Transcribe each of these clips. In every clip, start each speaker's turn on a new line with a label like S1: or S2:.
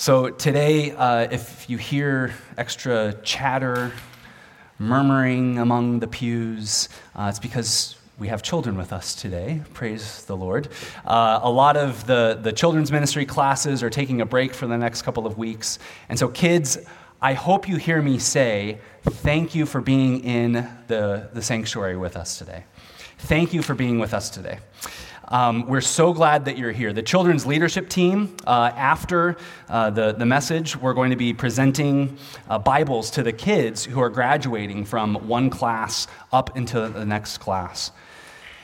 S1: So, today, uh, if you hear extra chatter, murmuring among the pews, uh, it's because we have children with us today. Praise the Lord. Uh, a lot of the, the children's ministry classes are taking a break for the next couple of weeks. And so, kids, I hope you hear me say, thank you for being in the, the sanctuary with us today. Thank you for being with us today. Um, we're so glad that you're here. The children's leadership team, uh, after uh, the, the message, we're going to be presenting uh, Bibles to the kids who are graduating from one class up into the next class.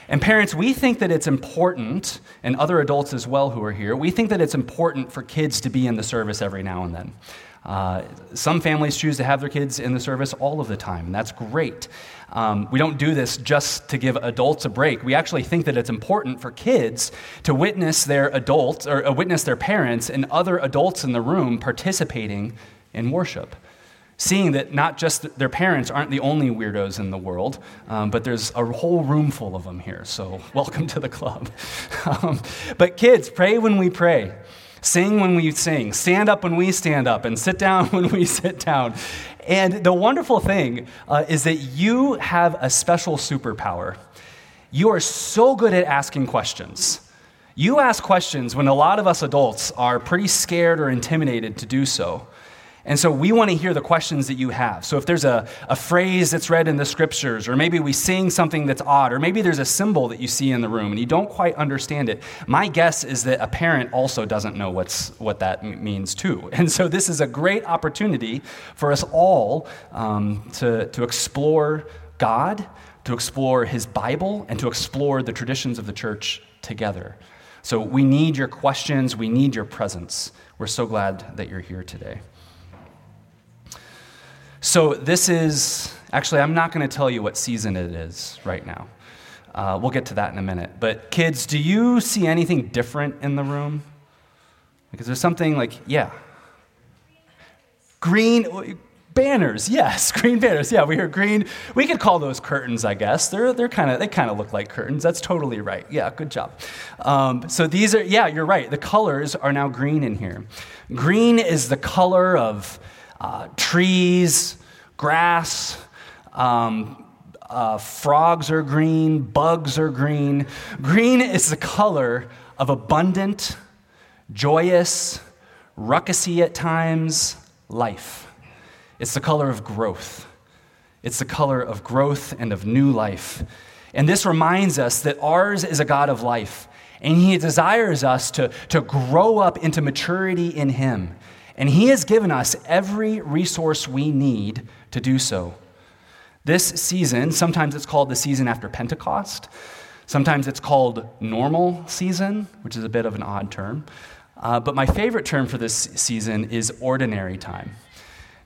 S1: And parents, we think that it's important, and other adults as well who are here, we think that it's important for kids to be in the service every now and then. Uh, some families choose to have their kids in the service all of the time, and that's great. Um, we don't do this just to give adults a break. We actually think that it's important for kids to witness their adults or uh, witness their parents and other adults in the room participating in worship. Seeing that not just their parents aren't the only weirdos in the world, um, but there's a whole room full of them here. So, welcome to the club. um, but, kids, pray when we pray. Sing when we sing, stand up when we stand up, and sit down when we sit down. And the wonderful thing uh, is that you have a special superpower. You are so good at asking questions. You ask questions when a lot of us adults are pretty scared or intimidated to do so. And so we want to hear the questions that you have. So if there's a, a phrase that's read in the scriptures, or maybe we sing something that's odd, or maybe there's a symbol that you see in the room and you don't quite understand it, my guess is that a parent also doesn't know what's, what that means too. And so this is a great opportunity for us all um, to, to explore God, to explore His Bible, and to explore the traditions of the church together. So we need your questions, we need your presence. We're so glad that you're here today. So, this is actually, I'm not going to tell you what season it is right now. Uh, we'll get to that in a minute. But, kids, do you see anything different in the room? Because there's something like, yeah. Green banners, yes, green banners. Yeah, we hear green. We could call those curtains, I guess. They're, they're kind of they kind of look like curtains. That's totally right. Yeah, good job. Um, so these are yeah, you're right. The colors are now green in here. Green is the color of uh, trees, grass, um, uh, frogs are green, bugs are green. Green is the color of abundant, joyous, ruckusy at times life. It's the color of growth. It's the color of growth and of new life. And this reminds us that ours is a God of life, and He desires us to, to grow up into maturity in Him. And He has given us every resource we need to do so. This season, sometimes it's called the season after Pentecost. Sometimes it's called normal season, which is a bit of an odd term. Uh, but my favorite term for this season is ordinary time.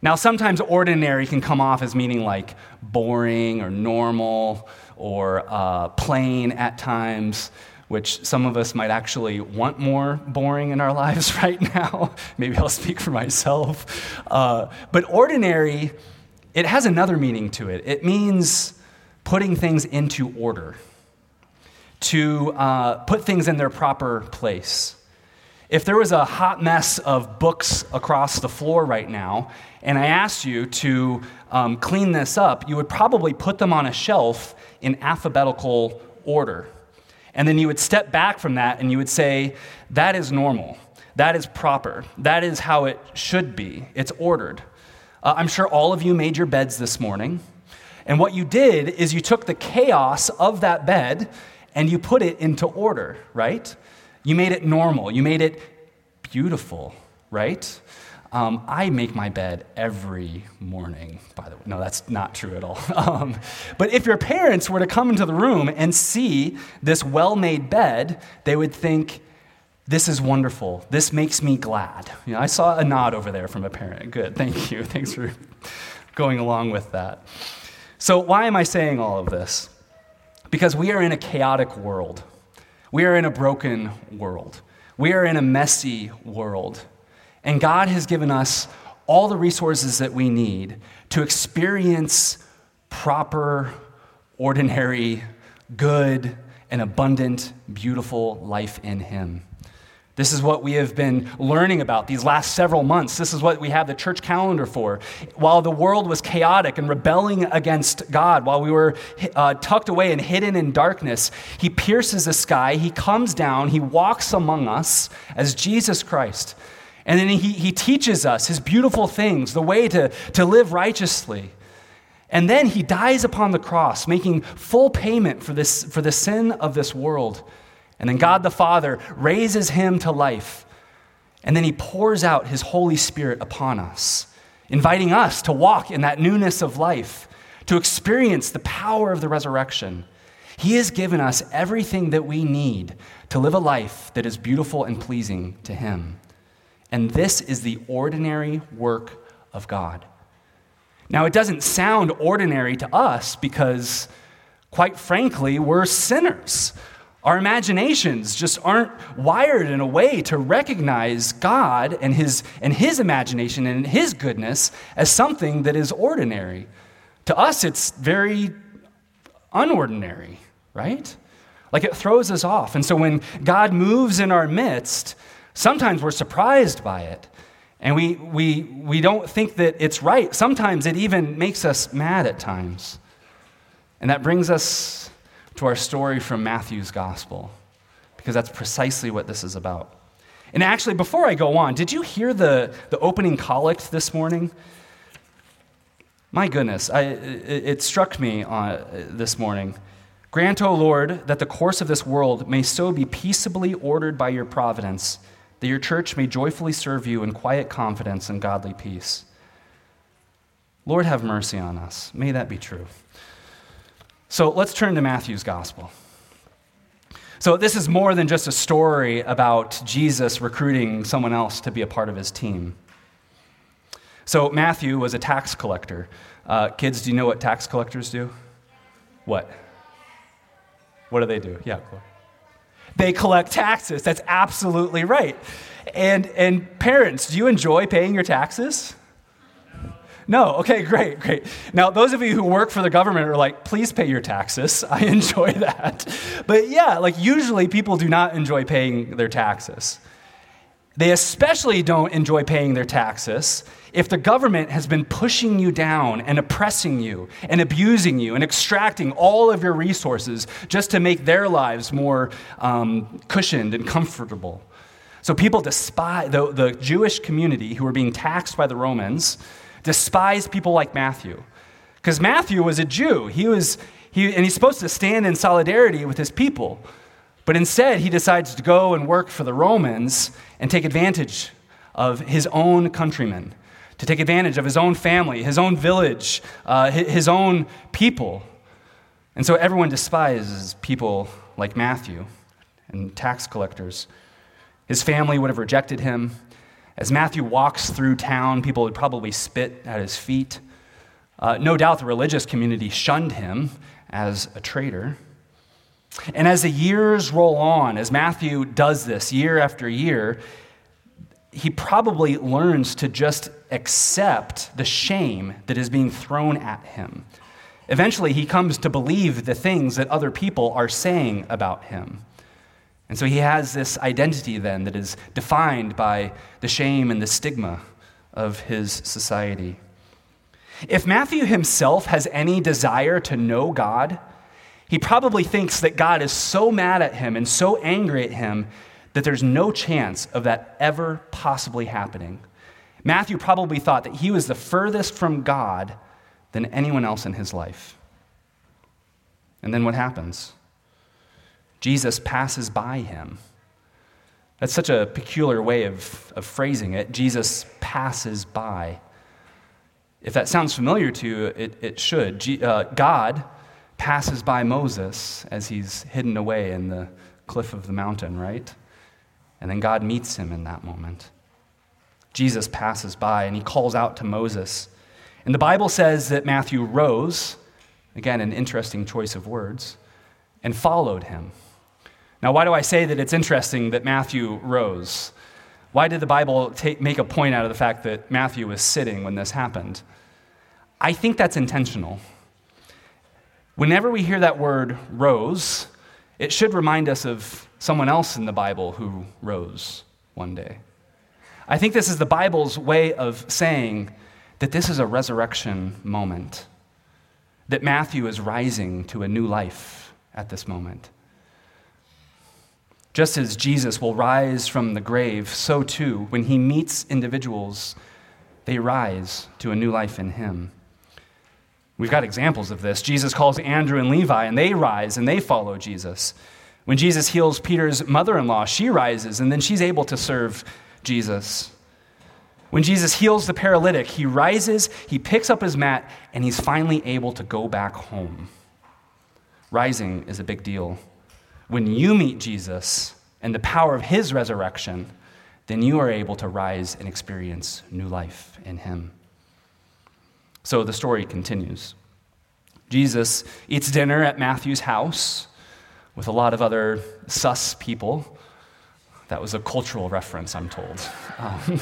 S1: Now, sometimes ordinary can come off as meaning like boring or normal or uh, plain at times which some of us might actually want more boring in our lives right now. Maybe I'll speak for myself. Uh, but ordinary, it has another meaning to it. It means putting things into order, to uh, put things in their proper place. If there was a hot mess of books across the floor right now, and I asked you to um, clean this up, you would probably put them on a shelf in alphabetical order. And then you would step back from that and you would say, that is normal. That is proper. That is how it should be. It's ordered. Uh, I'm sure all of you made your beds this morning. And what you did is you took the chaos of that bed and you put it into order, right? You made it normal. You made it beautiful, right? Um, I make my bed every morning, by the way. No, that's not true at all. Um, but if your parents were to come into the room and see this well made bed, they would think, this is wonderful. This makes me glad. You know, I saw a nod over there from a parent. Good, thank you. Thanks for going along with that. So, why am I saying all of this? Because we are in a chaotic world. We are in a broken world. We are in a messy world. And God has given us all the resources that we need to experience proper, ordinary, good, and abundant, beautiful life in Him. This is what we have been learning about these last several months. This is what we have the church calendar for. While the world was chaotic and rebelling against God, while we were uh, tucked away and hidden in darkness, He pierces the sky, He comes down, He walks among us as Jesus Christ. And then He, he teaches us His beautiful things, the way to, to live righteously. And then He dies upon the cross, making full payment for, this, for the sin of this world. And then God the Father raises him to life. And then he pours out his Holy Spirit upon us, inviting us to walk in that newness of life, to experience the power of the resurrection. He has given us everything that we need to live a life that is beautiful and pleasing to him. And this is the ordinary work of God. Now, it doesn't sound ordinary to us because, quite frankly, we're sinners. Our imaginations just aren't wired in a way to recognize God and his, and his imagination and his goodness as something that is ordinary. To us, it's very unordinary, right? Like it throws us off. And so when God moves in our midst, sometimes we're surprised by it. And we, we, we don't think that it's right. Sometimes it even makes us mad at times. And that brings us to our story from Matthew's gospel, because that's precisely what this is about. And actually, before I go on, did you hear the, the opening collect this morning? My goodness, I, it, it, struck me uh, this morning. Grant, O Lord, that the course of this world may so be peaceably ordered by your providence, that your church may joyfully serve you in quiet confidence and godly peace. Lord, have mercy on us. May that be true. So let's turn to Matthew's gospel. So, this is more than just a story about Jesus recruiting someone else to be a part of his team. So, Matthew was a tax collector. Uh, kids, do you know what tax collectors do? What? What do they do? Yeah, cool. They collect taxes. That's absolutely right. And, and parents, do you enjoy paying your taxes? No, okay, great, great. Now, those of you who work for the government are like, please pay your taxes. I enjoy that. But yeah, like usually people do not enjoy paying their taxes. They especially don't enjoy paying their taxes if the government has been pushing you down and oppressing you and abusing you and extracting all of your resources just to make their lives more um, cushioned and comfortable. So people despise the, the Jewish community who were being taxed by the Romans despised people like Matthew. Because Matthew was a Jew. He was, he, and he's supposed to stand in solidarity with his people. But instead, he decides to go and work for the Romans and take advantage of his own countrymen, to take advantage of his own family, his own village, uh, his own people. And so everyone despises people like Matthew and tax collectors. His family would have rejected him. As Matthew walks through town, people would probably spit at his feet. Uh, no doubt the religious community shunned him as a traitor. And as the years roll on, as Matthew does this year after year, he probably learns to just accept the shame that is being thrown at him. Eventually, he comes to believe the things that other people are saying about him. And so he has this identity then that is defined by the shame and the stigma of his society. If Matthew himself has any desire to know God, he probably thinks that God is so mad at him and so angry at him that there's no chance of that ever possibly happening. Matthew probably thought that he was the furthest from God than anyone else in his life. And then what happens? Jesus passes by him. That's such a peculiar way of, of phrasing it. Jesus passes by. If that sounds familiar to you, it, it should. G, uh, God passes by Moses as he's hidden away in the cliff of the mountain, right? And then God meets him in that moment. Jesus passes by and he calls out to Moses. And the Bible says that Matthew rose, again, an interesting choice of words, and followed him. Now, why do I say that it's interesting that Matthew rose? Why did the Bible take, make a point out of the fact that Matthew was sitting when this happened? I think that's intentional. Whenever we hear that word rose, it should remind us of someone else in the Bible who rose one day. I think this is the Bible's way of saying that this is a resurrection moment, that Matthew is rising to a new life at this moment. Just as Jesus will rise from the grave, so too, when he meets individuals, they rise to a new life in him. We've got examples of this. Jesus calls Andrew and Levi, and they rise and they follow Jesus. When Jesus heals Peter's mother in law, she rises, and then she's able to serve Jesus. When Jesus heals the paralytic, he rises, he picks up his mat, and he's finally able to go back home. Rising is a big deal. When you meet Jesus and the power of his resurrection, then you are able to rise and experience new life in him. So the story continues. Jesus eats dinner at Matthew's house with a lot of other sus people. That was a cultural reference, I'm told. Um,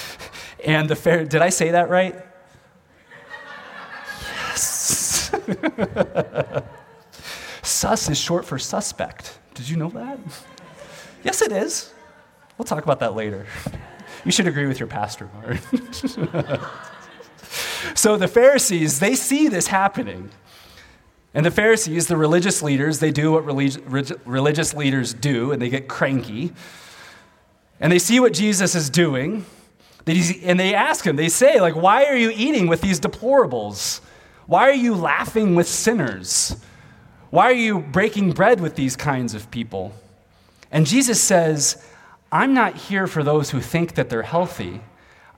S1: and the fair, did I say that right? Yes. Sus is short for suspect. Did you know that? Yes, it is. We'll talk about that later. You should agree with your pastor, Martin. so the Pharisees, they see this happening. And the Pharisees, the religious leaders, they do what religious leaders do, and they get cranky. And they see what Jesus is doing, and they ask him, they say, like, why are you eating with these deplorables? Why are you laughing with sinners? Why are you breaking bread with these kinds of people? And Jesus says, I'm not here for those who think that they're healthy.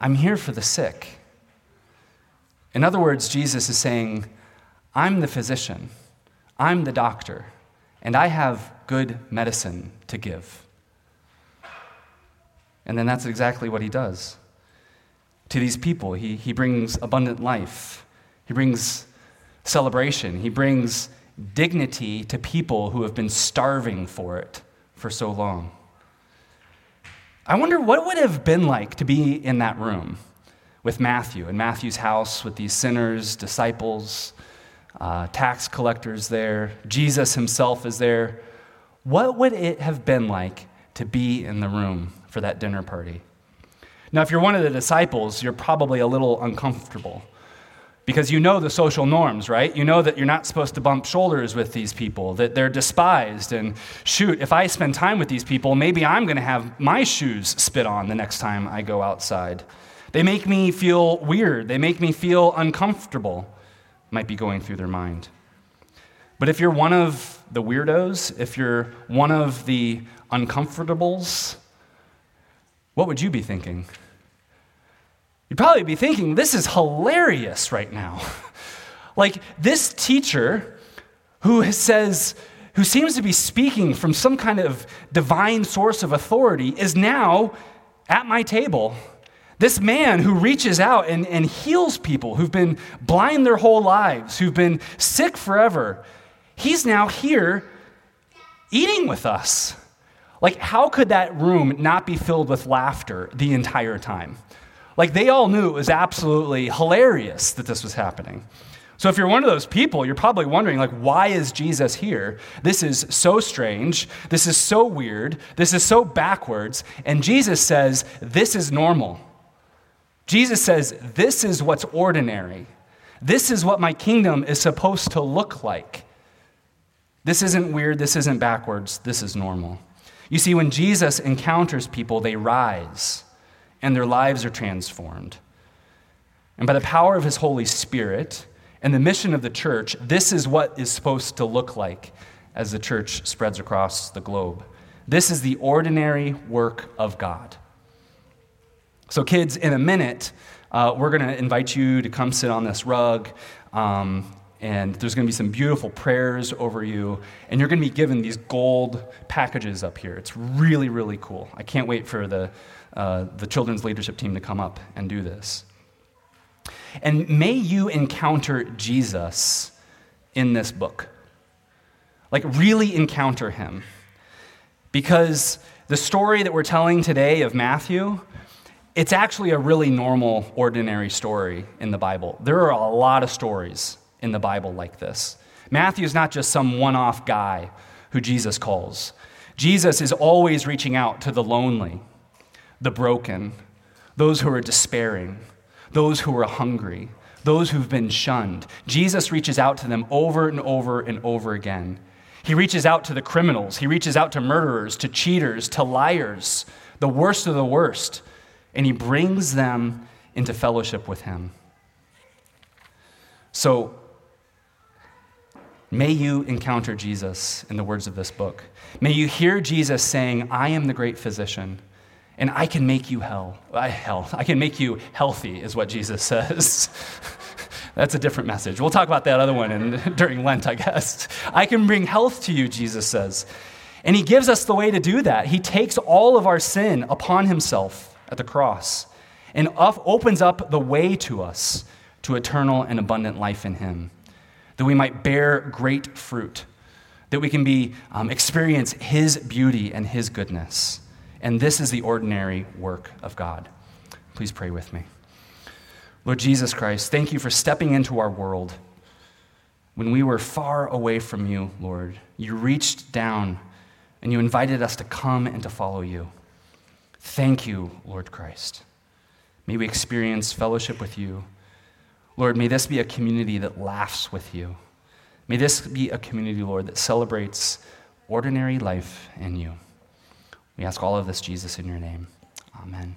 S1: I'm here for the sick. In other words, Jesus is saying, I'm the physician, I'm the doctor, and I have good medicine to give. And then that's exactly what he does. To these people, he, he brings abundant life, he brings celebration, he brings dignity to people who have been starving for it for so long. I wonder what it would have been like to be in that room with Matthew, in Matthew's house with these sinners, disciples, uh, tax collectors there. Jesus himself is there. What would it have been like to be in the room for that dinner party. Now, if you're one of the disciples, you're probably a little uncomfortable because you know the social norms, right? You know that you're not supposed to bump shoulders with these people, that they're despised. And shoot, if I spend time with these people, maybe I'm going to have my shoes spit on the next time I go outside. They make me feel weird, they make me feel uncomfortable, might be going through their mind. But if you're one of the weirdos, if you're one of the uncomfortables, what would you be thinking? You'd probably be thinking, this is hilarious right now. like this teacher who says, who seems to be speaking from some kind of divine source of authority is now at my table. This man who reaches out and, and heals people who've been blind their whole lives, who've been sick forever, he's now here eating with us. Like, how could that room not be filled with laughter the entire time? Like, they all knew it was absolutely hilarious that this was happening. So, if you're one of those people, you're probably wondering, like, why is Jesus here? This is so strange. This is so weird. This is so backwards. And Jesus says, this is normal. Jesus says, this is what's ordinary. This is what my kingdom is supposed to look like. This isn't weird. This isn't backwards. This is normal. You see, when Jesus encounters people, they rise and their lives are transformed. And by the power of his Holy Spirit and the mission of the church, this is what is supposed to look like as the church spreads across the globe. This is the ordinary work of God. So, kids, in a minute, uh, we're going to invite you to come sit on this rug. Um, and there's going to be some beautiful prayers over you, and you're going to be given these gold packages up here. It's really, really cool. I can't wait for the, uh, the children's leadership team to come up and do this. And may you encounter Jesus in this book. Like, really encounter him. Because the story that we're telling today of Matthew, it's actually a really normal, ordinary story in the Bible. There are a lot of stories in the Bible like this. Matthew is not just some one off guy who Jesus calls. Jesus is always reaching out to the lonely, the broken, those who are despairing, those who are hungry, those who've been shunned. Jesus reaches out to them over and over and over again. He reaches out to the criminals, he reaches out to murderers, to cheaters, to liars, the worst of the worst, and he brings them into fellowship with him. So, may you encounter Jesus in the words of this book. May you hear Jesus saying, I am the great physician, and I can make you hell. I, hell. I can make you healthy, is what Jesus says. That's a different message. We'll talk about that other one in, during Lent, I guess. I can bring health to you, Jesus says. And he gives us the way to do that. He takes all of our sin upon himself at the cross and opens up the way to us to eternal and abundant life in him, that we might bear great fruit, that we can be, um, experience his beauty and his goodness. And this is the ordinary work of God. Please pray with me. Lord Jesus Christ, thank you for stepping into our world. When we were far away from you, Lord, you reached down and you invited us to come and to follow you. Thank you, Lord Christ. May we experience fellowship with you. Lord, may this be a community that laughs with you. May this be a community, Lord, that celebrates ordinary life in you. We ask all of this, Jesus, in your name. Amen.